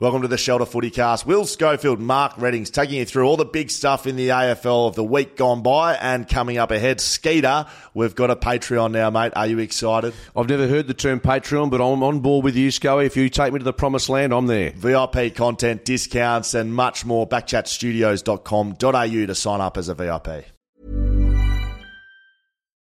Welcome to the Shelter Footy Cast. Will Schofield, Mark Readings taking you through all the big stuff in the AFL of the week gone by and coming up ahead. Skeeter, we've got a Patreon now, mate. Are you excited? I've never heard the term Patreon, but I'm on board with you, Scully. If you take me to the promised land, I'm there. VIP content, discounts, and much more. Backchatstudios.com.au to sign up as a VIP.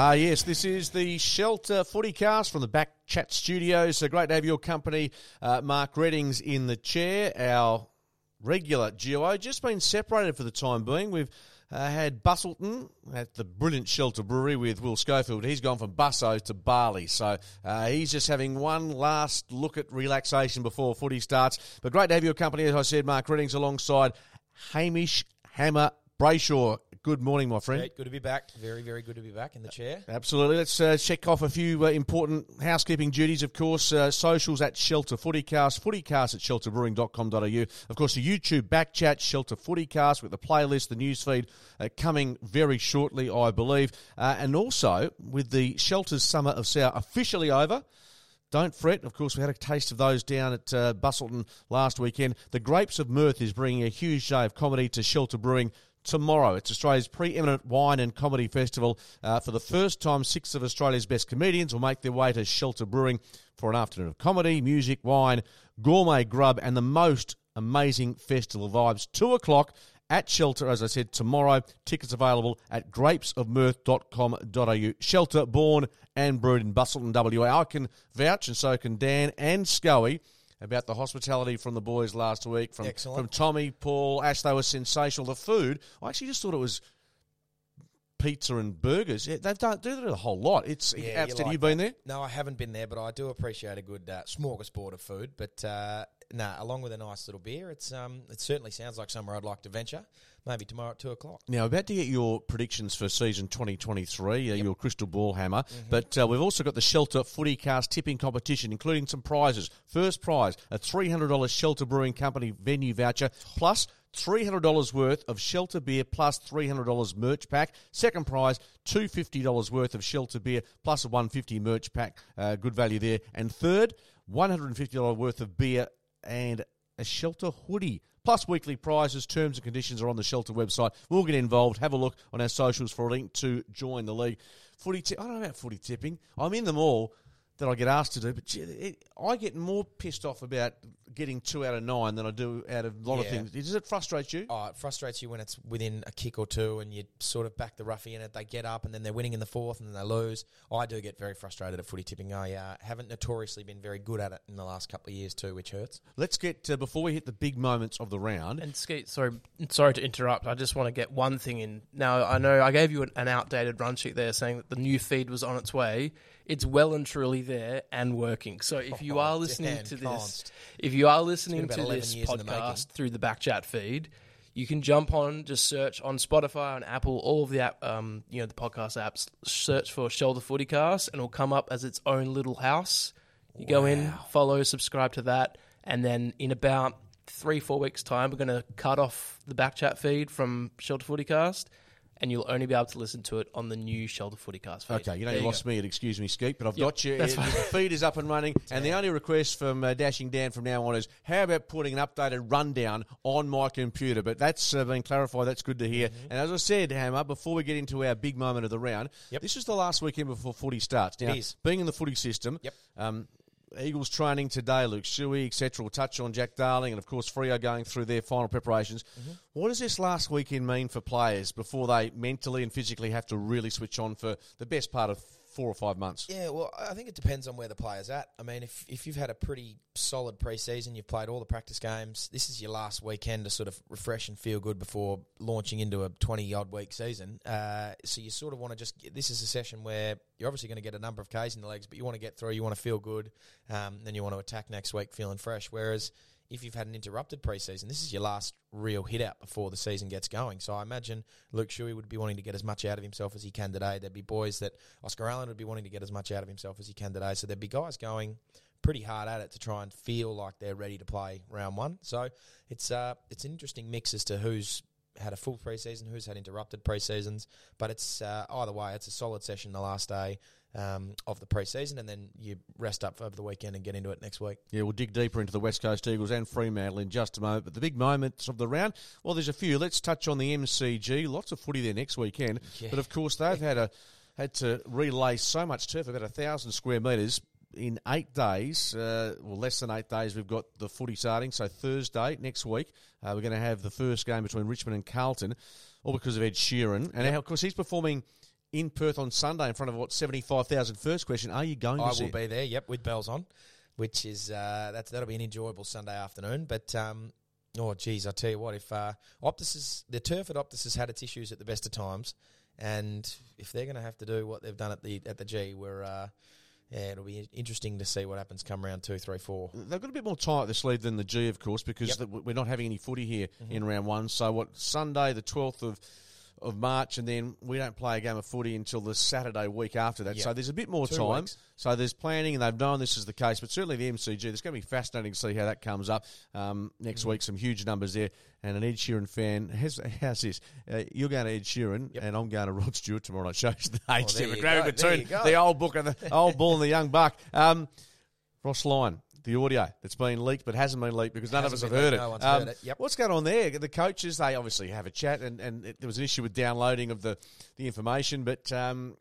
Ah, yes, this is the Shelter Footy Cast from the Back Chat Studios. So great to have your company, uh, Mark Readings, in the chair. Our regular GO just been separated for the time being. We've uh, had Busselton at the brilliant Shelter Brewery with Will Schofield. He's gone from Busso to Bali. So uh, he's just having one last look at relaxation before footy starts. But great to have your company, as I said, Mark Readings, alongside Hamish Hammer Brayshaw. Good morning, my friend. Good to be back. Very, very good to be back in the chair. Absolutely. Let's uh, check off a few uh, important housekeeping duties. Of course, uh, socials at Shelter Footycast, footycast at shelterbrewing.com.au. Of course, the YouTube back chat, Shelter Footycast, with the playlist, the newsfeed uh, coming very shortly, I believe. Uh, and also, with the Shelters Summer of Sour officially over, don't fret. Of course, we had a taste of those down at uh, Busselton last weekend. The Grapes of Mirth is bringing a huge day of comedy to Shelter Brewing tomorrow. It's Australia's preeminent wine and comedy festival. Uh, for the first time, six of Australia's best comedians will make their way to Shelter Brewing for an afternoon of comedy, music, wine, gourmet grub, and the most amazing festival vibes. Two o'clock at Shelter, as I said, tomorrow. Tickets available at grapesofmirth.com.au. Shelter, born and brewed in Busselton, WA. I can vouch, and so can Dan and Scully, about the hospitality from the boys last week. From, Excellent. from Tommy, Paul, Ash, they were sensational. The food, I actually just thought it was pizza and burgers. Yeah, they've done do that a whole lot. It's Yeah, You like You've been there? No, I haven't been there, but I do appreciate a good uh, smorgasbord of food. But uh, nah, along with a nice little beer, it's um, it certainly sounds like somewhere I'd like to venture. Maybe tomorrow at two o'clock. Now, about to get your predictions for season 2023, uh, your crystal ball hammer. Mm-hmm. But uh, we've also got the Shelter Footy Cast tipping competition, including some prizes. First prize, a $300 Shelter Brewing Company venue voucher, plus $300 worth of Shelter beer, plus $300 merch pack. Second prize, $250 worth of Shelter beer, plus a 150 merch pack. Uh, good value there. And third, $150 worth of beer and a Shelter hoodie. Plus weekly prizes, terms and conditions are on the Shelter website. We'll get involved. Have a look on our socials for a link to join the league. Footy. I don't know about footy tipping. I'm in them all that I get asked to do, but gee, it, I get more pissed off about getting two out of nine than I do out of a lot of Yeah. things. Does it frustrate you? Oh, it frustrates you when it's within a kick or two and you sort of back the roughie in it. They get up and then they're winning in the fourth and then they lose. I do get very frustrated at footy tipping. I uh, haven't notoriously been very good at it in the last couple of years too, which hurts. Let's get uh, before we hit the big moments of the round. And Skeet, sorry, sorry to interrupt. I just want to get one thing in. Now, I know I gave you an, an outdated run sheet there saying that the new feed was on its way. It's well and truly there and working. So if you Oh, are listening to this, if you are listening to this podcast through the Backchat feed, you can jump on, just search on Spotify and Apple, all of the app, um, you know, the podcast apps. Search for Shelter Footycast, and it'll come up as its own little house. You go in, follow, subscribe to that, and then in about three, four weeks' time, we're going to cut off the Backchat feed from Shelter Footycast, and you'll only be able to listen to it on the new Shelter Footycast feed. Okay, you know you go. lost me at Excuse Me Skeet, but I've Yep, got you. the feed is up and running, and the only request from uh, Dashing Dan from now on is how about putting an updated rundown on my computer? But that's uh, been clarified. That's good to hear. And as I said, Hammer, before we get into our big moment of the round, Yep. this is the last weekend before footy starts. Now, is. being in the footy system, Yep. um, Eagles training today, Luke Shuey, etc. We'll touch on Jack Darling and, of course, Freo going through their final preparations. Mm-hmm. What does this last weekend mean for players before they mentally and physically have to really switch on for the best part of four or five months. Yeah, well, I think it depends on where the player's at. I mean, if if you've had a pretty solid preseason, you've played all the practice games, this is your last weekend to sort of refresh and feel good before launching into a twenty odd week season. Uh, so you sort of want to just. get, This is a session where you're obviously going to get a number of Ks in the legs, but you want to get through. You want to feel good, um, then you want to attack next week feeling fresh. Whereas if you've had an interrupted preseason, this is your last real hit out before the season gets going. So I imagine Luke Shuey would be wanting to get as much out of himself as he can today. There'd be boys that Oscar Allen would be wanting to get as much out of himself as he can today. So there'd be guys going pretty hard at it to try and feel like they're ready to play round one. So it's uh, it's an interesting mix as to who's had a full preseason, who's had interrupted preseasons. But it's uh, either way, it's a solid session the last day um, of the preseason, and then you rest up over the weekend and get into it next week. Yeah, we'll dig deeper into the West Coast Eagles and Fremantle in just a moment. But the big moments of the round, well, there's a few. Let's touch on the MCG. Lots of footy there next weekend. Yeah. But of course, they've had a had to relay so much turf, about a thousand square metres. In eight days, uh, well, less than eight days, we've got the footy starting. So Thursday next week, uh, we're going to have the first game between Richmond and Carlton, all because of Ed Sheeran. And of course, he's performing in Perth on Sunday in front of what seventy five thousand. First question: Are you going to I see? will be there. Yep, with bells on, which is uh, that's that'll be an enjoyable Sunday afternoon. But um, oh, geez, I tell you what, if uh, Optus is, the turf at Optus has had its issues at the best of times, and if they're going to have to do what they've done at the at the G, we're uh, yeah, it'll be interesting to see what happens come round two, three, four. They've got a bit more time up the sleeve than the G, of course, because Yep. we're not having any footy here Mm-hmm. in round one. So what Sunday, the twelfth of of March, and then we don't play a game of footy until the Saturday week after that. Yep. So there's a bit more Two time. weeks. So there's planning, and they've known this is the case. But certainly the MCG, it's going to be fascinating to see how that comes up um, next Mm. week. Some huge numbers there, and an Ed Sheeran fan. How's, how's this? Uh, you're going to Ed Sheeran, Yep. and I'm going to Rod Stewart tomorrow night. Shows the age there you demographic between the old book and the old bull and the young buck. Um, Ross Lyon, the audio that's been leaked but hasn't been leaked because none of us have heard it. Um, no one's heard it, yep. What's going on there? The coaches, they obviously have a chat, and, and it, there was an issue with downloading of the, the information, but um,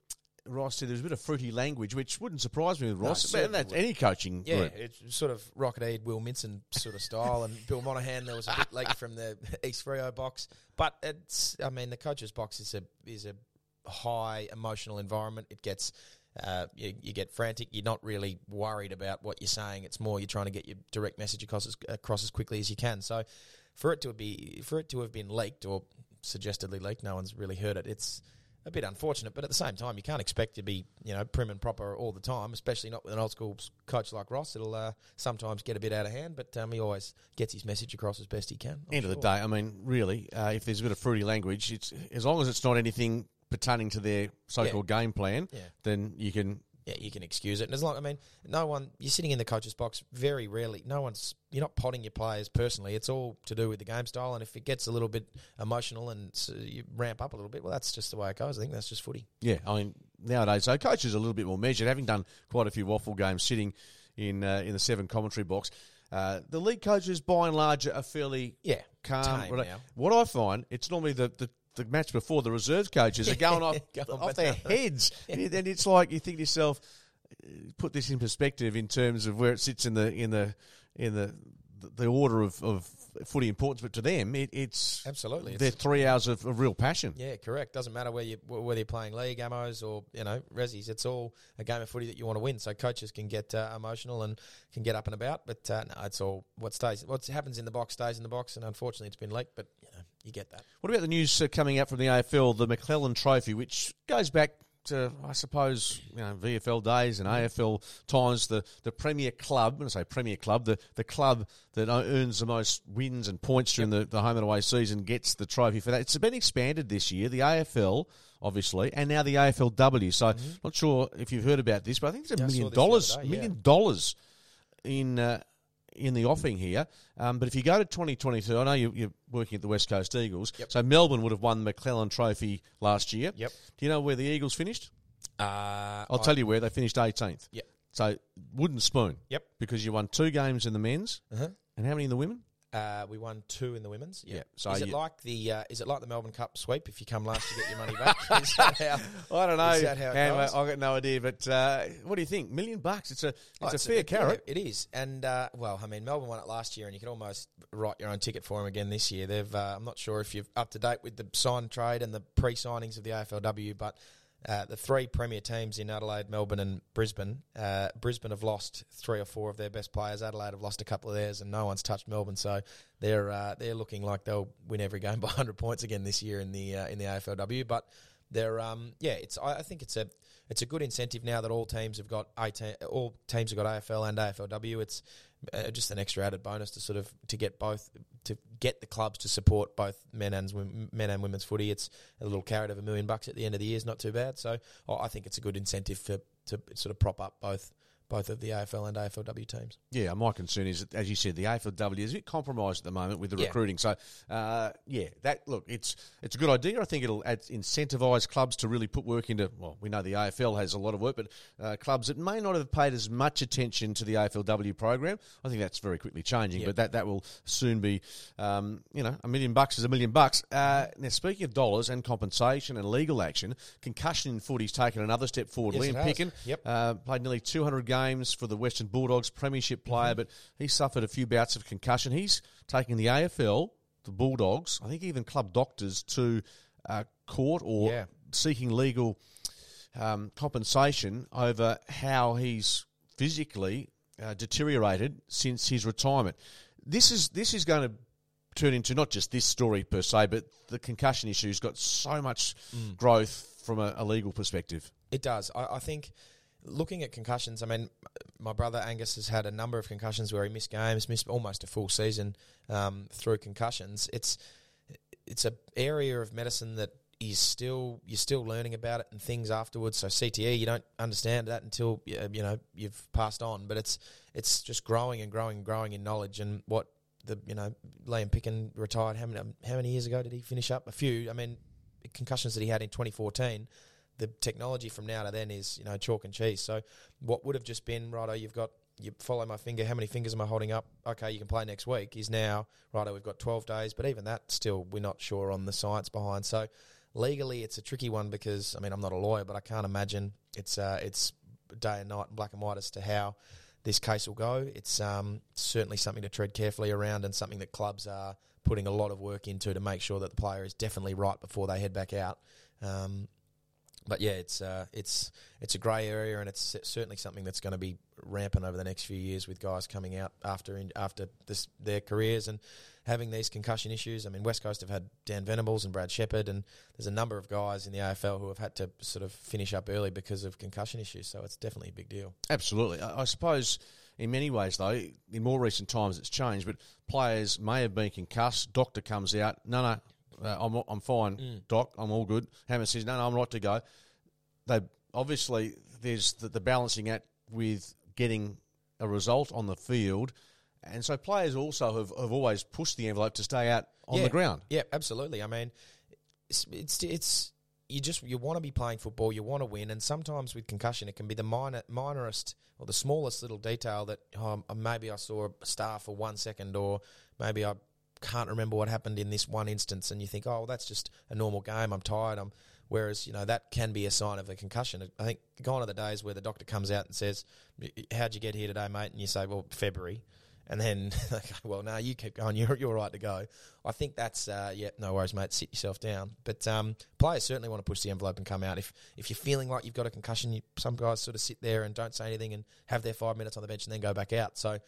Ross said there was a bit of fruity language, which wouldn't surprise me with Ross. but certainly that's any coaching Yeah, group. it's sort of rocketed Will Minson sort of style, and Bill Monahan. There was a bit leaked from the East Freo box, but it's. I mean, the coaches' box is a is a high emotional environment. It gets. Uh, you, you get frantic. You're not really worried about what you're saying. It's more you're trying to get your direct message across as, across as quickly as you can. So, for it to be for it to have been leaked or suggestedly leaked, no one's really heard it. It's a bit unfortunate, but at the same time, you can't expect to be, you know, prim and proper all the time, especially not with an old school coach like Ross. It'll uh, sometimes get a bit out of hand, but um, he always gets his message across as best he can. I'm End of the day, I mean, really, uh, if there's a bit of fruity language, it's as long as it's not anything pertaining to their so-called game plan, Yeah. then you can yeah, you can excuse it. And as long, I mean, no one, you're sitting in the coach's box very rarely. No one's, you're not potting your players personally. It's all to do with the game style. And if it gets a little bit emotional and so you ramp up a little bit, well, that's just the way it goes. I think that's just footy. Yeah, I mean nowadays, so coaches are a little bit more measured. Having done quite a few waffle games, sitting in uh, in the seven commentary box, uh, the league coaches by and large are fairly Yeah, calm. tame What I- now. What I find, it's normally the, the, the match before the reserve coaches are going off Going off their heads, and and it's like you think to yourself, uh, put this in perspective in terms of where it sits in the in the in the the order of, of footy importance, but to them, it, it's Absolutely. They're It's- three hours of, of real passion. Yeah, correct. Doesn't matter where you wh- whether you're playing league ammos or you know resis. It's all a game of footy that you want to win. So coaches can get uh, emotional and can get up and about. But uh, no, it's all what stays. What happens in the box stays in the box. And unfortunately, it's been leaked. But you know, you get that. What about the news uh, coming out from the AFL, the McClelland Trophy, which goes back to, I suppose, you know, VFL days and AFL times, the, the premier club, when I say premier club, the, the club that earns the most wins and points during the, the home and away season gets the trophy for that. It's been expanded this year, the AFL, obviously, and now the AFLW. So, not sure if you've heard about this, but I think it's a Yeah, million this the other dollars, day, yeah. million dollars in uh, in the offing here. Um, but if you go to 2022, I know you, you're working at the West Coast Eagles. Yep. So Melbourne would have won the McClelland Trophy last year. Yep. Do you know where the Eagles finished? Uh, I'll tell you where they finished 18th. Yep. So wooden spoon. Yep. Because you won two games in the men's, Uh-huh. and how many in the women? Uh, we won two in the women's. Yeah, so is it you- like the uh, is it like the Melbourne Cup sweep? If you come last, you get your money back. is that how? I don't know. Is that how it Anyway, goes? I've got no idea. But uh, what do you think? Million bucks. It's a it's Oh, a fair it- carrot. yeah, it is, and uh, well, I mean, Melbourne won it last year, and you can almost write your own ticket for them again this year. They've, uh, I'm not sure if you're up to date with the sign trade and the pre-signings of the AFLW, but uh, the three premier teams in Adelaide, Melbourne, and Brisbane. Uh, Brisbane have lost three or four of their best players. Adelaide have lost a couple of theirs, and no one's touched Melbourne. So they're uh, they're looking like they'll win every game by 100 points again this year in the uh, in the AFLW. But they're um, yeah, it's I, I think it's a it's a good incentive now that all teams have got 18, all teams have got AFL and AFLW. It's uh, just an extra added bonus to sort of to get both to get the clubs to support both men and men and women's footy. It's a little carrot of a million bucks at the end of the year is not too bad. So I think it's a good incentive for to sort of prop up both both of the AFL and AFLW teams. Yeah, my concern is, as you said, the AFLW is a bit compromised at the moment with the Yeah. recruiting. So, uh, yeah, that look, it's it's a good idea. I think it'll incentivise clubs to really put work into. Well, we know the AFL has a lot of work, but uh, clubs that may not have paid as much attention to the AFLW program, I think that's very quickly changing. But that that will soon be, um, you know, a million bucks is a million bucks. Uh, now, speaking of dollars and compensation and legal action, concussion in footy's taken another step forward. Yes, Liam. Picken, Yep. uh, played nearly 200 games for the Western Bulldogs, premiership player, but he suffered a few bouts of concussion. He's taking the AFL, the Bulldogs, I think even club doctors to uh, court or Yeah. seeking legal um, compensation over how he's physically uh, deteriorated since his retirement. This is this is going to turn into not just this story per se, but the concussion issue's got so much growth from a, a legal perspective. It does. I, I think looking at concussions, I mean, my brother Angus has had a number of concussions where he missed games, missed almost a full season um, through concussions. It's it's a area of medicine that is still you're still learning about it and things afterwards. So CTE, you don't understand that until you know you've passed on. But it's it's just growing and growing and growing in knowledge and what the you know Liam Picken retired. How many how many years ago did he finish up? A few. I mean, concussions that he had in 2014 the technology from now to then is you know chalk and cheese. So what would have just been righto, you've got you follow my finger. How many fingers am I holding up? Okay, you can play next week. Is now righto. We've got twelve days, but even that still we're not sure on the science behind. So legally, it's a tricky one because I mean I'm not a lawyer, but I can't imagine it's uh, it's day and night, and black and white as to how this case will go. It's um, certainly something to tread carefully around and something that clubs are putting a lot of work into to make sure that the player is definitely right before they head back out. Um, but yeah, it's uh, it's it's a grey area, and it's certainly something that's going to be rampant over the next few years with guys coming out after in, after this, their careers and having these concussion issues. I mean, West Coast have had Dan Venables and Brad Sheppard, and there's a number of guys in the AFL who have had to sort of finish up early because of concussion issues. So it's definitely a big deal. Absolutely. I, I suppose in many ways, though, in more recent times it's changed, but players may have been concussed. Doctor comes out, no, no, uh, I'm, I'm fine, doc, I'm all good. Hammond says, no, no, I'm right to go. They obviously there's the, the balancing act with getting a result on the field, and so players also have, have always pushed the envelope to stay out on yeah. the ground. Yeah, absolutely. I mean, it's it's, it's you just you want to be playing football, you want to win, and sometimes with concussion, it can be the minor, minorest or the smallest little detail that oh, maybe I saw a star for one second, or maybe I can't remember what happened in this one instance, and you think, oh, well, that's just a normal game. I'm tired. I'm Whereas you know that can be a sign of a concussion. I think gone are the days where the doctor comes out and says, "How'd you get here today, mate?" And you say, "Well, February." And then, well, no, you keep going. You're you're right to go. I think that's uh, yeah, no worries, mate. Sit yourself down. But um, players certainly want to push the envelope and come out. If if you're feeling like you've got a concussion, you, some guys sort of sit there and don't say anything and have their five minutes on the bench and then go back out. So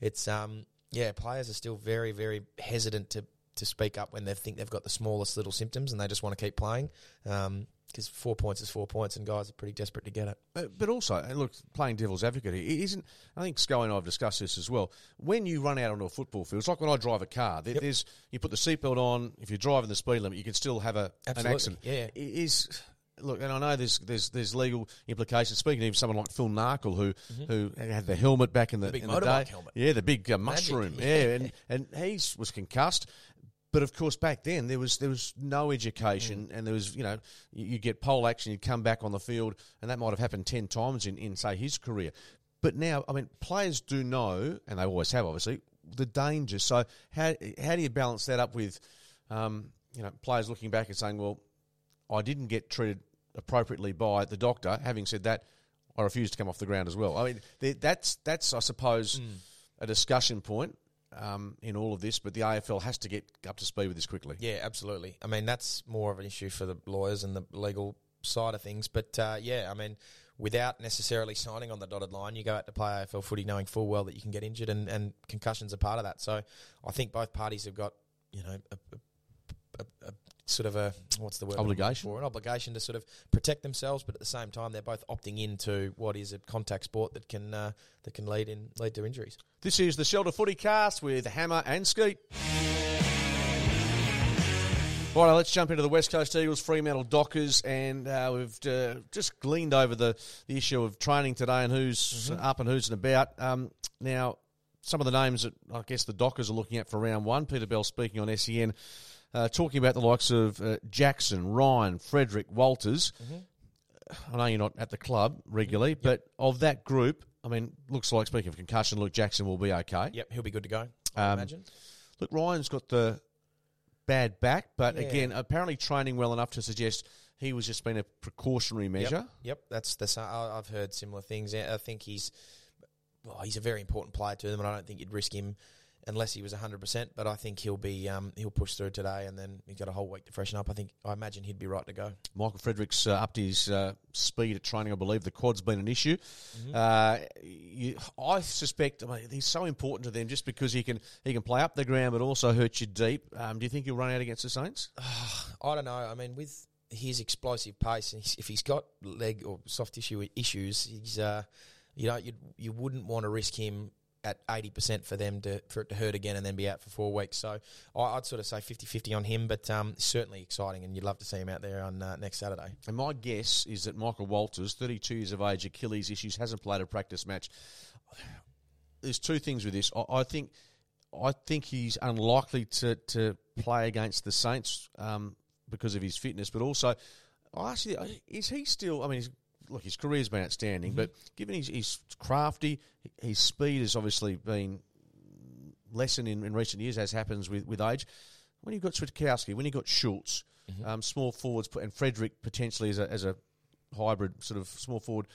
it's um, yeah, players are still very very hesitant to to speak up when they think they've got the smallest little symptoms and they just want to keep playing. Um, because four points is four points, and guys are pretty desperate to get it. But, but also, and look, playing devil's advocate here, it isn't. I think Sco and I have discussed this as well. When you run out onto a football field, it's like when I drive a car. There, There's you put the seatbelt on. If you're driving the speed limit, you can still have a an accident. yeah. it is. Look, and I know there's there's there's legal implications. Speaking of someone like Phil Narkle, who who had the helmet back in the, Mm-hmm. big in the motorbike day, helmet. yeah, the big uh, mushroom, yeah. and and he was concussed. But of course, back then there was there was no education, Mm. and there was you know you, you get pole action, you'd come back on the field, and that might have happened ten times in, in say his career. But now, I mean, players do know, and they always have, obviously, the dangers. So how how do you balance that up with, um, you know, players looking back and saying, well, I didn't get treated appropriately by the doctor. Having said that, I refuse to come off the ground as well. I mean, that's that's I suppose a discussion point um, in all of this. But the AFL has to get up to speed with this quickly. Yeah, absolutely. I mean, that's more of an issue for the lawyers and the legal side of things. But uh, yeah, I mean, without necessarily signing on the dotted line, you go out to play AFL footy knowing full well that you can get injured, and, and concussions are part of that. So I think both parties have got you know a, a, a sort of a what's the word Obligation. for an obligation to sort of protect themselves, but at the same time they're both opting into what is a contact sport that can uh, that can lead in lead to injuries. This is the Shelter Footy Cast with Hammer and Skeet. Right, let's jump into the West Coast Eagles, Fremantle Dockers, and uh, we've uh, just gleaned over the, the issue of training today and who's up and who's and about. Um, now, some of the names that I guess the Dockers are looking at for round one. Peter Bell speaking on SEN, uh, talking about the likes of uh, Jackson, Ryan, Frederick, Walters. I know you're not at the club regularly, but of that group, I mean, looks like speaking of concussion, Luke Jackson will be okay. Yep, he'll be good to go. I Um, imagine. Look, Ryan's got the bad back, but Yeah. again, apparently training well enough to suggest he was just being a precautionary measure. Yep, yep, that's the. I've heard similar things. I I think he's well, he's a very important player to them, and I don't think you'd risk him unless he was hundred percent. But I think he'll be um, he'll push through today, and then he's got a whole week to freshen up. I think I imagine he'd be right to go. Michael Fredericks uh, upped his uh, speed at training. I believe the quad's been an issue. Mm-hmm. Uh, you, I suspect I mean, he's so important to them just because he can he can play up the ground but also hurt you deep. Um, do you think he'll run out against the Saints? I don't know. I mean, with his explosive pace, and if he's got leg or soft tissue issues, he's uh, you know you you wouldn't want to risk him at eighty percent for them to for it to hurt again and then be out for four weeks. So I'd sort of say 50-50 on him, but um, certainly exciting, and you'd love to see him out there on uh, next Saturday. And my guess is that Michael Walters, 32 years of age, Achilles issues, hasn't played a practice match. There's two things with this. I, I think I think he's unlikely to, to play against the Saints um, because of his fitness, but also, I actually, is he still? I mean, he's, look, his career's been outstanding, but given he's, he's crafty, his speed has obviously been lessened in, in recent years, as happens with, with age. When you've got Switkowski, when you've got Schultz, um, small forwards, and Frederick potentially as a, as a hybrid sort of small forward,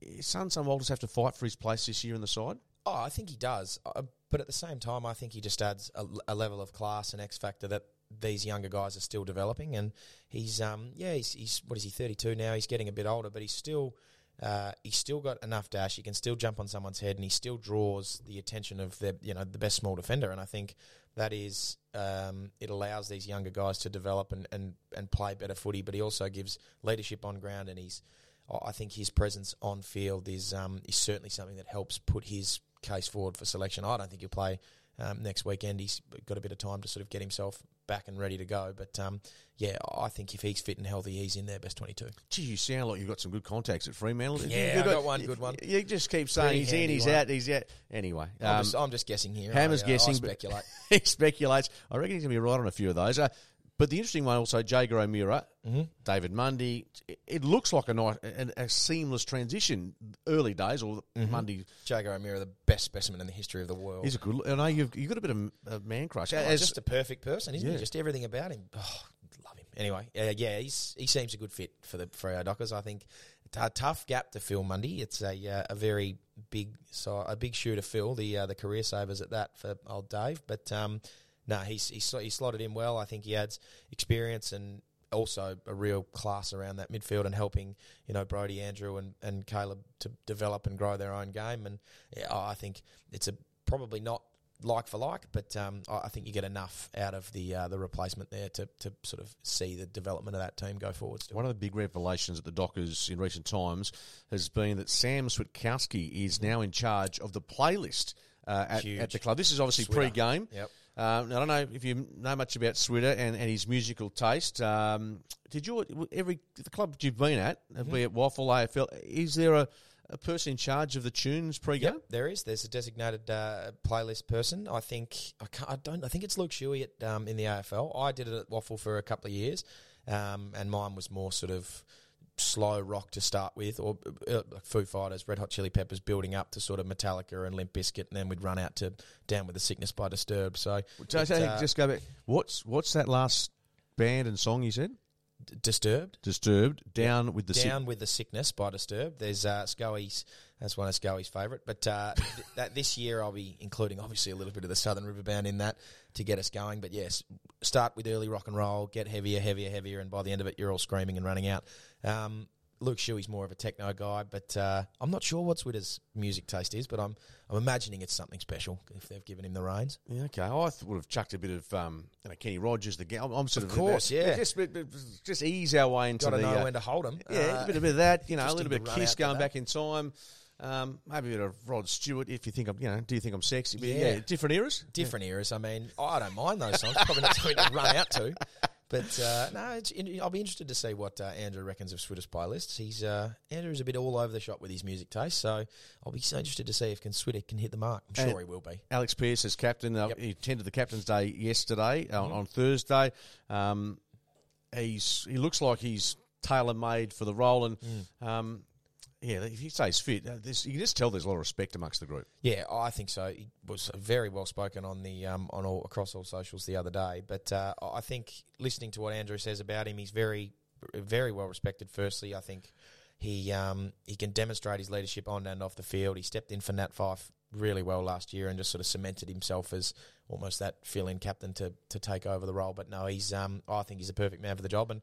his son, son Walters have to fight for his place this year in the side. Oh, I think he does, uh, but at the same time, I think he just adds a, a level of class and X factor that these younger guys are still developing. And he's, um, yeah, he's, he's what is he, thirty two now? He's getting a bit older, but he's still, uh, he's still got enough dash. He can still jump on someone's head, and he still draws the attention of the, you know, the best small defender. And I think that is, um, it allows these younger guys to develop and, and, and play better footy. But he also gives leadership on ground, and he's. I think his presence on field is um, is certainly something that helps put his case forward for selection. I don't think he'll play um, next weekend. He's got a bit of time to sort of get himself back and ready to go. But um, yeah, I think if he's fit and healthy, he's in there best twenty-two. Gee, you sound like you've got some good contacts at Fremantle. Yeah, You've I got one good one. You just keep saying Pretty he's in, he's one. out, he's out. Anyway, I'm, um, just, I'm just guessing here. Hammer's I, uh, guessing, I speculate. he speculates. I reckon he's going to be right on a few of those. Uh, but the interesting one also, Jaeger O'Meara, Mm-hmm. David Mundy. It, it looks like a nice, a, a seamless transition. Early days, or Mm-hmm. Mundy, Jaeger O'Meara, the best specimen in the history of the world. he's a good. I know you've you got a bit of a man crush. Oh, As- just a perfect person, isn't Yeah. he? Just everything about him. Oh, love him. Anyway, uh, yeah, he's he seems a good fit for the for our Dockers. I think T- a tough gap to fill Mundy. It's a uh, a very big so a big shoe to fill. The uh, the career savers at that for old Dave, but um, no, he's he's he slotted in well. I think he adds experience and also a real class around that midfield and helping you know Brody, Andrew, and and Caleb to develop and grow their own game. And yeah, I think it's a probably not like for like, but um, I I think you get enough out of the uh, the replacement there to, to sort of see the development of that team go forward. Still. One of the big revelations at the Dockers in recent times has been that Sam Switkowski is now in charge of the playlist uh, at, at the club. This is obviously Switter. pre-game. Yep. Um, I don't know if you know much about Switter and, and his musical taste. Um, did you every the club you've been at, Mm-hmm. be it Waffle AFL, is there a, a person in charge of the tunes pre-game? Yep, there is. There's a designated uh, playlist person. I think I, can't, I don't. I think it's Luke Shuey at um, in the AFL. I did it at Waffle for a couple of years, um, and mine was more sort of slow rock to start with, or uh, like Foo Fighters, Red Hot Chili Peppers, building up to sort of Metallica and Limp Bizkit, and then we'd run out to Down with the Sickness by Disturbed. So it, uh, just go back. What's what's that last band and song you said? Disturbed. Disturbed, down with the sick- Down with the sickness by Disturbed. There's uh, Scully's. That's one of Scully's favourite. But uh, th- that this year I'll be including obviously a little bit of the Southern River Band in that to get us going. But yes, start with early rock and roll, get heavier, heavier, heavier, and by the end of it you're all screaming and running out. Um, Luke Shuey's more of a techno guy, but uh, I'm not sure what Switter's music taste is, but I'm I'm imagining it's something special if they've given him the reins. Yeah, okay. I th- would have chucked a bit of um, you know, Kenny Rogers. The I'm, I'm sort Of of, course, yeah. Just, just ease our way into Got to the. know uh, when to hold them. yeah, a bit, a bit of that. You know, a little bit of Kiss going back in time. Um, maybe a bit of Rod Stewart if you think I'm. You know, do you think I'm sexy? But yeah, Yeah. different eras. different eras. I mean, I don't mind those songs. Probably not something to run out to. But uh, no, it's, I'll be interested to see what uh, Andrew reckons of Switter's playlists. He's uh, Andrew's a bit all over the shop with his music taste, so I'll be so interested to see if can Switter can hit the mark. I'm sure And- he will be. Alex Pearce as captain. Uh, Yep. Mm-hmm. He attended the captain's day yesterday on, on Thursday. Um, he's he looks like he's tailor made for the role, and Mm. um, yeah, if he stays fit, uh, you can just tell there's a lot of respect amongst the group. Yeah, I think so. He was very well spoken on the um, on all across all socials the other day. But uh, I think listening to what Andrew says about him, he's very very well respected. Firstly, I think he um, he can demonstrate his leadership on and off the field. He stepped in for Nat Fyfe really well last year and just sort of cemented himself as almost that fill-in captain to to take over the role. But no, he's um, I think he's a perfect man for the job, and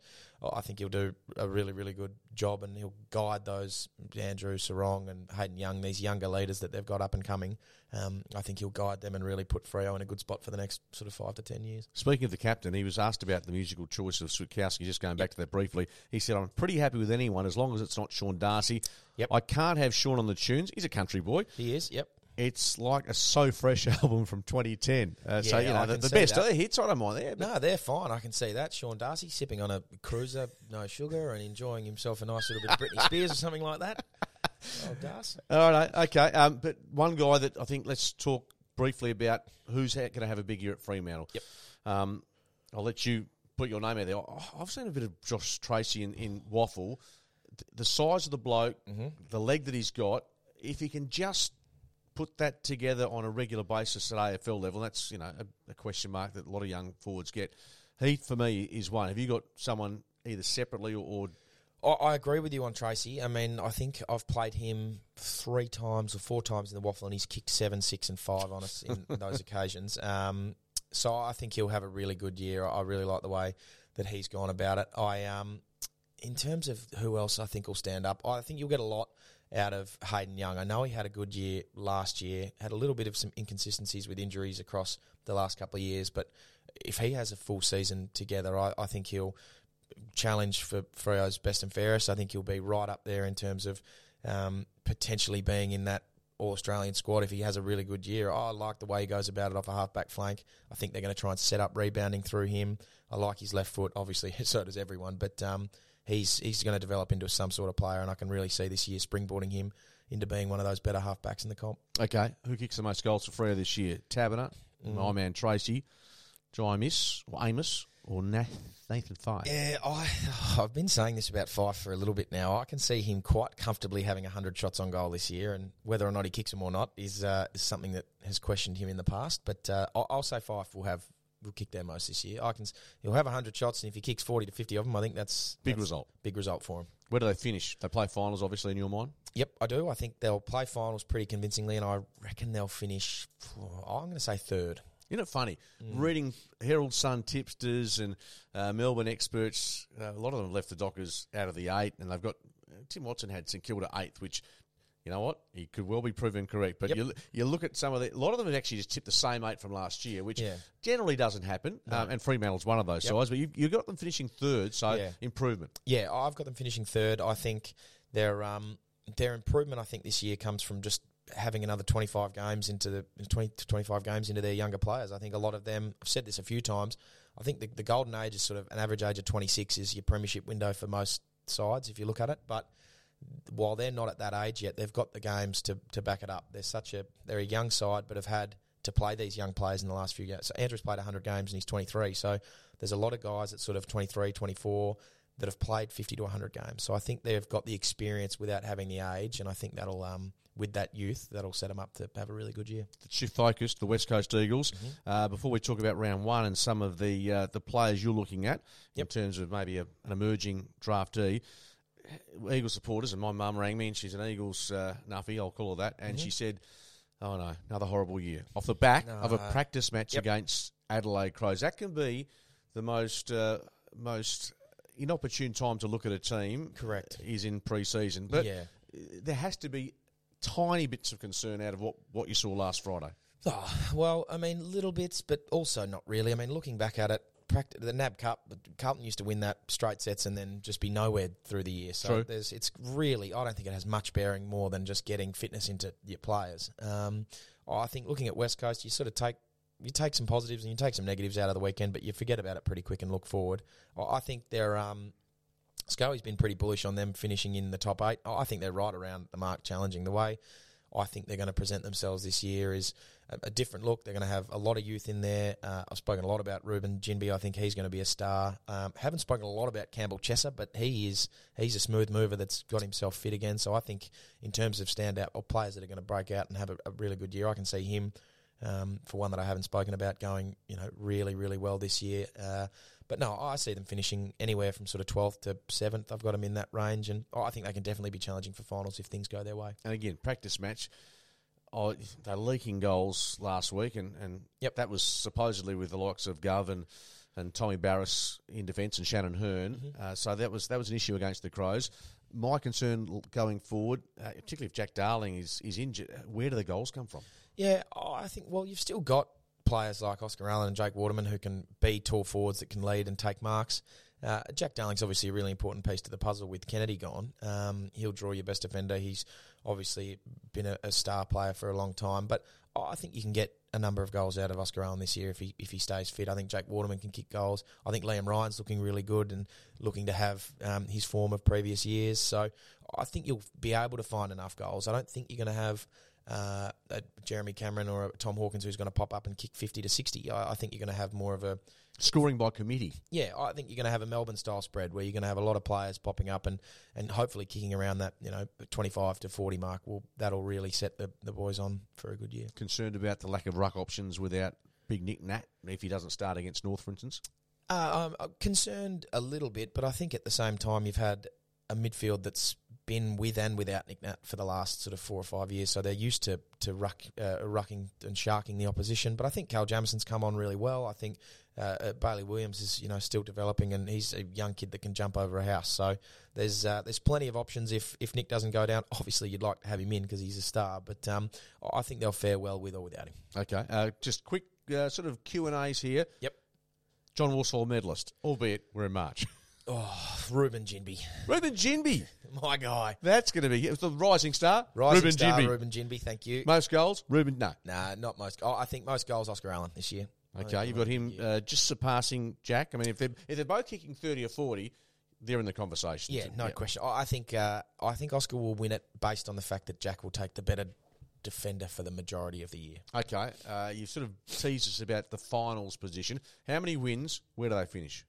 I think he'll do a really really good job, and he'll guide those Andrew Serong and Hayden Young, these younger leaders that they've got up and coming. Um, I think he'll guide them and really put Freo in a good spot for the next sort of five to ten years. Speaking of the captain, he was asked about the musical choice of Switkowski. Just going back to that briefly, he said, "I'm pretty happy with anyone as long as it's not Sean Darcy. Yep. I can't have Sean on the tunes. He's a country boy. He is, yep. It's like a so fresh album from 2010. Uh, so you know the, the best of the hits. I don't mind there. No, they're fine. I can see that. Sean Darcy sipping on a cruiser, no sugar, and enjoying himself a nice little bit of Britney Spears or something like that. Oh, Darcy. All right, okay. Um, but one guy that I think let's talk briefly about who's going to have a big year at Fremantle. Yep. Um, I'll let you put your name out there. I've seen a bit of Josh Treacy in, in Waffle. The size of the bloke, the leg that he's got, if he can just put that together on a regular basis at AFL level, that's you know a, a question mark that a lot of young forwards get. He for me is one. Have you got someone either separately or, or I, I agree with you on Treacy. I mean, I think I've played him three times or four times in the waffle, and he's kicked seven, six, and five on us in those occasions. Um, so I think he'll have a really good year. I really like the way that he's gone about it. I, um, in terms of who else I think will stand up, I think you'll get a lot out of Hayden Young. I know he had a good year last year, had a little bit of some inconsistencies with injuries across the last couple of years, but if he has a full season together, I, I think he'll challenge for Freo's best and fairest. I think he'll be right up there in terms of um, potentially being in that Australian squad if he has a really good year. I like the way he goes about it off a halfback flank. I think they're going to try and set up rebounding through him. I like his left foot, obviously, so does everyone, but um, he's he's going to develop into some sort of player, and I can really see this year springboarding him into being one of those better halfbacks in the comp. Okay, who kicks the most goals for Freo this year? Taberner, my man Treacy, Jimis, or Amos, or Nath, Nathan Fyfe? Yeah, I, I've been saying this about Fyfe for a little bit now. I can see him quite comfortably having 100 shots on goal this year, and whether or not he kicks them or not is uh, is something that has questioned him in the past. But uh, I'll, I'll say Fyfe will have will kick their most this year. I can he'll have 100 shots, and if he kicks 40 to 50 of them, I think that's Big that's result. Big result for him. Where do they finish? They play finals, obviously, in your mind. Yep, I do. I think they'll play finals pretty convincingly, and I reckon they'll finish. I'm going to say third. Isn't it funny? Mm. Reading Herald Sun tipsters and uh, Melbourne experts, uh, a lot of them left the Dockers out of the eight, and they've got uh, Tim Watson had St Kilda eighth, which you know what he could well be proven correct. But Yep. you you look at some of the a lot of them have actually just tipped the same eight from last year, which Yeah. generally doesn't happen. Um, and Fremantle's one of those Yep. sides, but you you got them finishing third, so Yeah. improvement. Yeah, I've got them finishing third. I think their um, their improvement, I think this year comes from just having another 25 games into the 20 to 25 games into their younger players. I think a lot of them. I've said this a few times. I think the, the golden age is sort of an average age of 26 is your premiership window for most sides if you look at it. But while they're not at that age yet, they've got the games to to back it up. They're such a they're a young side, but have had to play these young players in the last few years. So Andrew's played 100 games and he's 23. So there's a lot of guys at sort of 23, 24 that have played 50 to 100 games. So I think they've got the experience without having the age, and I think that'll um, with that youth that'll set them up to have a really good year. shift focus, the West Coast Eagles. Mm-hmm. Uh, before we talk about round one and some of the uh, the players you're looking at Yep. in terms of maybe a, an emerging draftee, Eagles supporters, and my mum rang me and she's an Eagles uh, nuffy, I'll call her that, and she said, "Oh no, another horrible year off the back of a practice match Yep. against Adelaide Crows. That can be the most uh, most inopportune time to look at a team. Correct. is in pre-season, but Yeah. there has to be." Tiny bits of concern out of what, what you saw last Friday. Oh, well, I mean, little bits, but also not really. I mean, looking back at it, pract- the NAB Cup, Carlton used to win that straight sets and then just be nowhere through the year. So True. there's, it's really, I don't think it has much bearing more than just getting fitness into your players. Um, I think looking at West Coast, you sort of take you take some positives and you take some negatives out of the weekend, but you forget about it pretty quick and look forward. I I think they're. Um, Scully's been pretty bullish on them finishing in the top eight. I think they're right around the mark, challenging the way. I think they're going to present themselves this year is a, different look. They're going to have a lot of youth in there. Uh, I've spoken a lot about Reuben Ginbey. I think he's going to be a star. Um, haven't spoken a lot about Campbell Chesser, but he is he's a smooth mover that's got himself fit again. So I think in terms of standout or players that are going to break out and have a, a really good year, I can see him um, for one that I haven't spoken about going you know really really well this year. Uh, but no, I see them finishing anywhere from sort of 12th to 7th. I've got them in that range, and I think they can definitely be challenging for finals if things go their way. And again, practice match. Oh, they're leaking goals last week, and, and Yep. that was supposedly with the likes of Gov and, and Tommy Barrass in defence and Shannon Hurn. Mm-hmm. Uh, so that was that was an issue against the Crows. My concern going forward, uh, particularly if Jack Darling is, is injured, uh, where do the goals come from? Yeah, oh, I think, well, you've still got players like Oscar Allen and Jake Waterman who can be tall forwards that can lead and take marks. Uh, Jack Darling's obviously a really important piece to the puzzle with Kennedy gone. Um, he'll draw your best defender. He's obviously been a, a star player for a long time, but I think you can get a number of goals out of Oscar Allen this year if he if he stays fit. I think Jake Waterman can kick goals. I think Liam Ryan's looking really good and looking to have um, his form of previous years. So I think you'll be able to find enough goals. I don't think you're going to have uh, Jeremy Cameron or Tom Hawkins who's going to pop up and kick 50 to 60. I, I think you're going to have more of a, Scoring by committee. yeah, I think you're going to have a Melbourne style spread where you're going to have a lot of players popping up and, and hopefully kicking around that, you know, 25 to 40 mark. Will That'll really set the, the boys on for a good year. Concerned about the lack of ruck options without Big Nick Nat if he doesn't start against North, for instance. Uh, I'm uh, concerned a little bit, but I think at the same time you've had a midfield that's been with and without Nick Nat for the last sort of four or five years, so they're used to to ruck, uh, rucking and sharking the opposition. But I think Cal Jamieson's come on really well. I think uh, Bailey Williams is you know still developing, and he's a young kid that can jump over a house. So there's uh, there's plenty of options if if Nick doesn't go down. Obviously, you'd like to have him in because he's a star, but um, I think they'll fare well with or without him. Okay, uh, just quick uh, sort of Q and A's here. Yep. John Worsfold medalist, albeit we're in March. Oh, Reuben Ginbey, Reuben Ginbey, my guy. that's going to be it's the rising star. Rising Reuben star, Ginbey. Reuben Ginbey, thank you. Most goals, Reuben. No, Nah, not most. Oh, I think most goals Oscar Allen this year. Okay, you've got him uh, just surpassing Jack. I mean, if they're if they're both kicking thirty or forty, they're in the conversation. yeah no question. I I think uh, I think Oscar will win it based on the fact that Jack will take the better defender for the majority of the year. Okay, uh, you've sort of teased us about the finals position. How many wins? Where do they finish?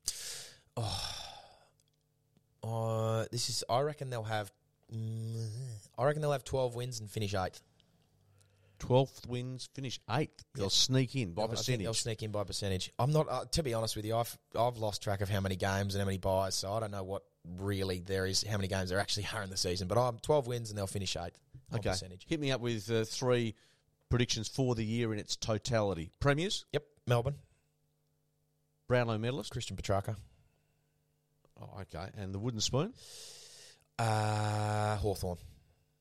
Uh, this is. I reckon they'll have. Mm, I reckon they'll have twelve wins and finish eighth. Twelfth wins, finish eighth. They'll sneak in by I percentage. they'll sneak in by percentage. I'm not. Uh, to be honest with you, I've I've lost track of how many games and how many buys, so I don't know what really there is. How many games there actually are in the season? But I'm twelve wins and they'll finish eighth. okay, percentage. hit me up with uh, three predictions for the year in its totality. Premiers, Yep, Melbourne, Brownlow medalist. Christian Petracca. Oh, okay, and the wooden spoon. Uh, Hawthorn.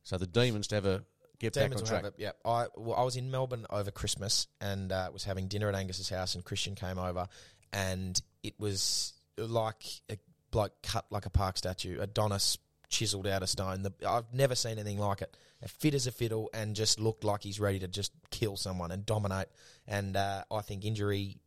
So the demons to have a get Demons back on track. have it. Yeah, I well, I was in Melbourne over Christmas and uh, was having dinner at Angus's house, and Christian came over, and it was like a bloke cut like a park statue, Adonis chiseled out of stone. The, I've never seen anything like it. Fit as a fiddle, and just looked like he's ready to just kill someone and dominate. And uh, I think injury.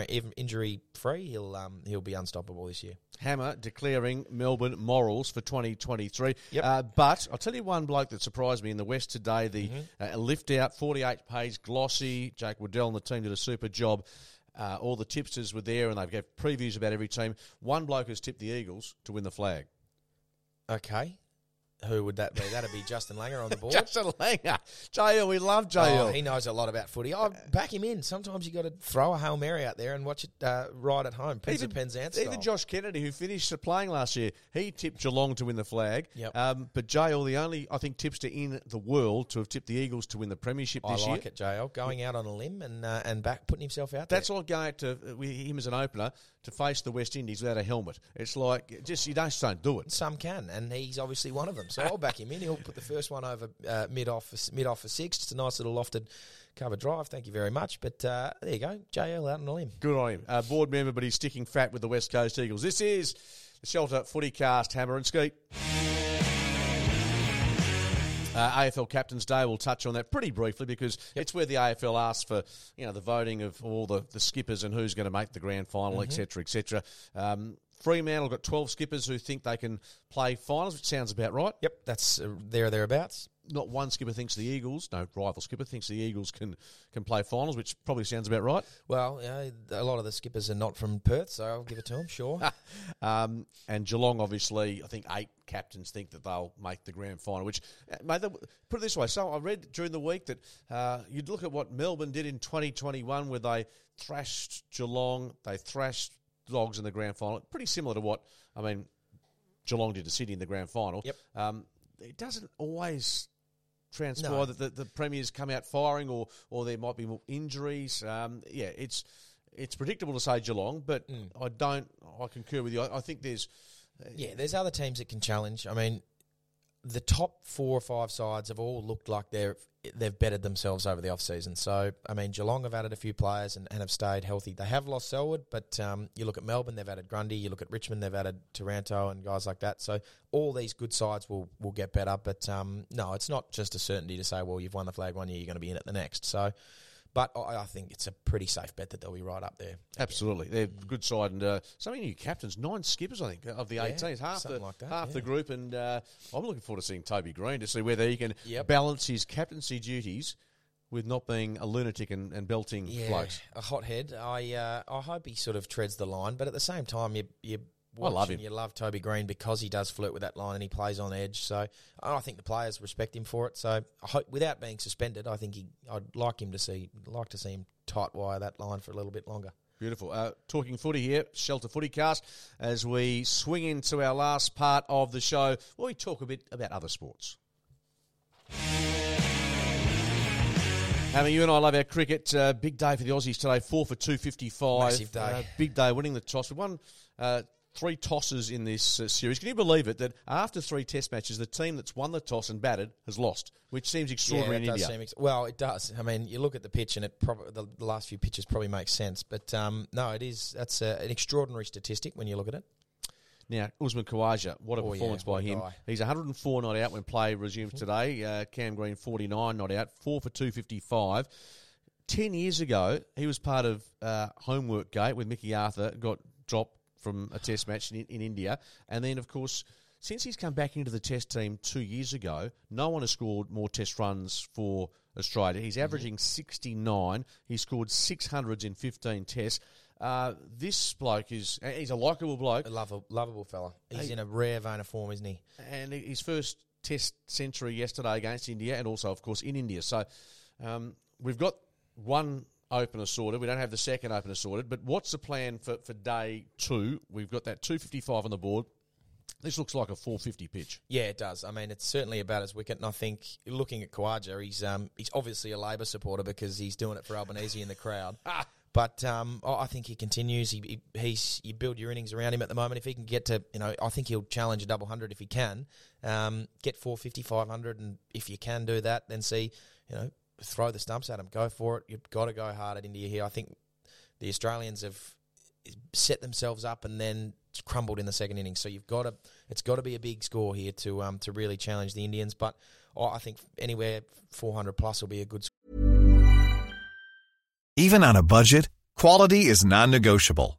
Injury free, he'll um, he'll be unstoppable this year. Hammer declaring Melbourne morals for 2023. Yep. Uh, but I'll tell you one bloke that surprised me in the West today the Mm-hmm. uh, lift out, 48 page, glossy. Jake Waddell and the team did a super job. Uh, all the tipsters were there, and they gave previews about every team. One bloke has tipped the Eagles to win the flag. Okay. Who would that be? That'd be Justin Langer on the board. Justin Langer, JL, we love JL. Oh, he knows a lot about footy. I back him in. Sometimes you got to throw a hail mary out there and watch it uh, right at home. Pizza Penzance even. Josh Kennedy, who finished playing last year, he tipped Geelong to win the flag. Yep. Um, but JL, the only I think tipster in the world to have tipped the Eagles to win the premiership I this like year. I like it, JL. Going out on a limb and uh, and back putting himself out there. That's there. like going to uh, him as an opener to face the West Indies without a helmet. It's like just you don't, just don't do it. Some can, and he's obviously one of them. So I'll back him in. He'll put the first one over uh, mid off for, mid off for six. Just a nice little lofted cover drive. Thank you very much. But uh, there you go, JL out on a limb. Good on him. Uh, board member, but he's sticking fat with the West Coast Eagles. This is the Shelter Footy Cast, Hammer and Skeet. Uh, AFL Captain's Day, we'll touch on that pretty briefly because it's where the AFL asks for, you know, the voting of all the, the skippers and who's going to make the grand final, Mm-hmm. et cetera, et. Um, Fremantle got 12 skippers who think they can play finals, which sounds about right. Yep, that's uh, there or thereabouts. Not one skipper thinks the Eagles, no rival skipper thinks the Eagles can can play finals, which probably sounds about right. Well, you know, a lot of the skippers are not from Perth, so I'll give it to them. Sure. Um, and Geelong, obviously, I think eight captains think that they'll make the grand final. Which, uh, mate, put it this way: so I read during the week that uh, you'd look at what Melbourne did in 2021, where they thrashed Geelong, they thrashed Dogs in the grand final. Pretty similar to what I mean, Geelong did to Sydney in the grand final. Yep. Um, it doesn't always transpire No. that the, the premiers come out firing, or or there might be more injuries. Um, yeah, it's it's predictable to say Geelong, but Mm. I don't. I concur with you. I, I think there's Yeah, there's other teams that can challenge. I mean, the top four or five sides have all looked like they're they've bettered themselves over the off season. So, I mean, Geelong have added a few players and, and have stayed healthy. They have lost Selwood, but um, you look at Melbourne, they've added Grundy. You look at Richmond, they've added Taranto and guys like that. So, all these good sides will will get better. But um, no, it's not just a certainty to say, well, you've won the flag one year, you're going to be in it the next. So. But I I think it's a pretty safe bet that they'll be right up there. absolutely they're a good side and uh, so many new captains, nine skippers I think of the Yeah, 18, half the like that, half the group, and uh, I'm looking forward to seeing Toby Greene to see whether he can Yep. balance his captaincy duties with not being a lunatic and, and belting Yeah, blokes. a hothead. I uh, I hope he sort of treads the line, but at the same time, you you I love him. You love Toby Greene because he does flirt with that line and he plays on edge. So I think the players respect him for it. So I hope, without being suspended, I think he I'd like him to see like to see him tight wire that line for a little bit longer. Beautiful. Uh, talking footy here, Shelter Footy Cast, as we swing into our last part of the show, where we talk a bit about other sports. Hammer, you and I love our cricket. Uh, big day for the Aussies today, four for 255. Massive day. Uh, big day, winning the toss. We won uh, three tosses in this uh, series. Can you believe it that after three test matches, the team that's won the toss and batted has lost, which seems extraordinary yeah, in India. ex- well, it does. I mean, you look at the pitch, and it probably the, the last few pitches probably make sense. But um, no, it is that's a, an extraordinary statistic when you look at it. Now, Usman Khawaja, what a Oh, performance what by him. guy. He's 104 not out when play resumes today. Uh, Cam Green, 49 not out, 4 for 255. Ten years ago, he was part of uh, Homework Gate with Mickey Arthur, got dropped from a test match in, in India. And then, of course, since he's come back into the test team two years ago, no one has scored more test runs for Australia. He's averaging 69. He scored 600s in 15 tests. Uh, this bloke is, he's a likeable bloke. A lovable, lovable fella. He's in a rare vein of form, isn't he? and his first Test century yesterday against India, and also, of course, in India. So um, we've got one opener sorted. We don't have the second opener sorted. But what's the plan for, for day two? We've got that 255 on the board. This looks like a 450 pitch. Yeah, it does. I mean, it's certainly about as wicket. And I think looking at Khawaja, he's um, he's obviously a Labor supporter because he's doing it for Albanese in the crowd. But um, I I think he continues. He, he he's you build your innings around him at the moment. If he can get to, you know, I think he'll challenge a double hundred if he can. Um, get 450, 500, and if you can do that, then see, you know, throw the stumps at them. Go for it. You've got to go hard at India here. I think the Australians have set themselves up and then crumbled in the second innings. So you've got to, it's got to be a big score here to um to really challenge the Indians. But oh, I think anywhere 400 plus will be a good Score. Even on a budget, quality is non-negotiable.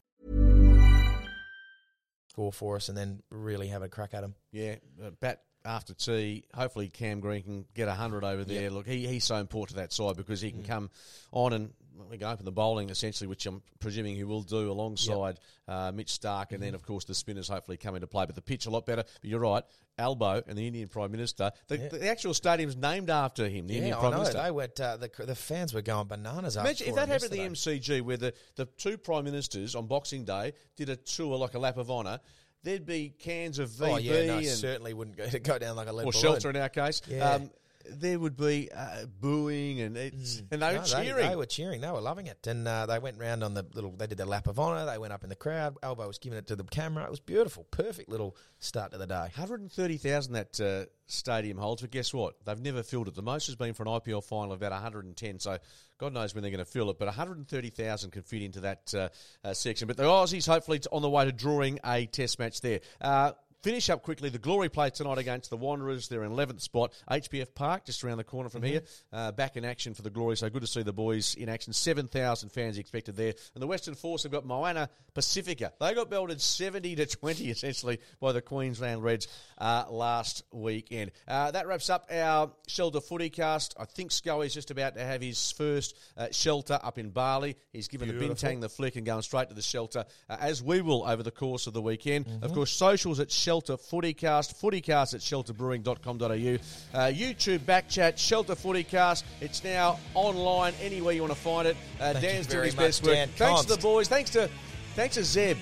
Score for us and then really have a crack at them. Yeah, uh, bat after tea. Hopefully, Cam Green can get hundred over there. Look, he, he's so important to that side because he can come on and we can open the bowling essentially, which I'm presuming he will do alongside uh, Mitch Starc, and then of course the spinners hopefully come into play. But the pitch a lot better. But you're right, Albo and the Indian Prime Minister. The, the actual stadium's named after him. The Indian Yeah, I Prime know. Minister. They went, uh, the, the fans were going bananas after Imagine if that happened at the MCG, where the, the two prime ministers on Boxing Day did a tour like a lap of honour. There'd be cans of VB Oh, yeah, no, and certainly wouldn't go, go down like a lead or balloon. shelter in our case. Yeah. Um, there would be uh, booing and it's, and they were Mm. No, cheering. They, were cheering. They were loving it, and uh, they went round on the little. They did their lap of honour. They went up in the crowd. Albo was giving it to the camera. It was beautiful. Perfect little start to the day. 130,000 that uh, stadium holds, but guess what? They've never filled it. The most has been for an IPL final of about 110, so God knows when they're going to fill it, but 130,000 can fit into that uh, uh, section. But the Aussies hopefully t- on the way to drawing a test match there. Uh, Finish up quickly. The Glory play tonight against the Wanderers. They're in 11th spot. HBF Park, just around the corner from here. Uh, back in action for the Glory. So good to see the boys in action. 7,000 fans expected there. And the Western Force have got Moana Pacifica. They got belted 70 to 20, essentially, by the Queensland Reds uh, last weekend. Uh, that wraps up our shelter footy cast. I think Scully's just about to have his first uh, shelter up in Bali. He's given the Bintang the flick and going straight to the shelter, uh, as we will over the course of the weekend. Of course, socials at Shelter Footycast, footycast at shelterbrewing.com.au, uh, YouTube Backchat, Shelter Footycast. It's now online anywhere you want to find it. Uh, Dan's doing his best much, work. Dan Thanks to the boys. Thanks to thanks to Zeb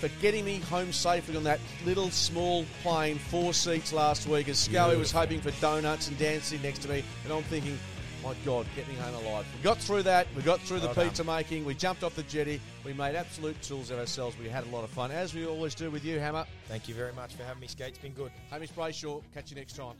for getting me home safely on that little small plane, four seats last week. As Scully was hoping for donuts and dancing next to me, and I'm thinking, my God, get me home alive. We got through that. We got through the Well done. pizza making. We jumped off the jetty. We made absolute tools of ourselves. We had a lot of fun, as we always do with you, Hammer. Thank you very much for having me, Skate. It's been good. Hamish Brayshaw. Catch you next time.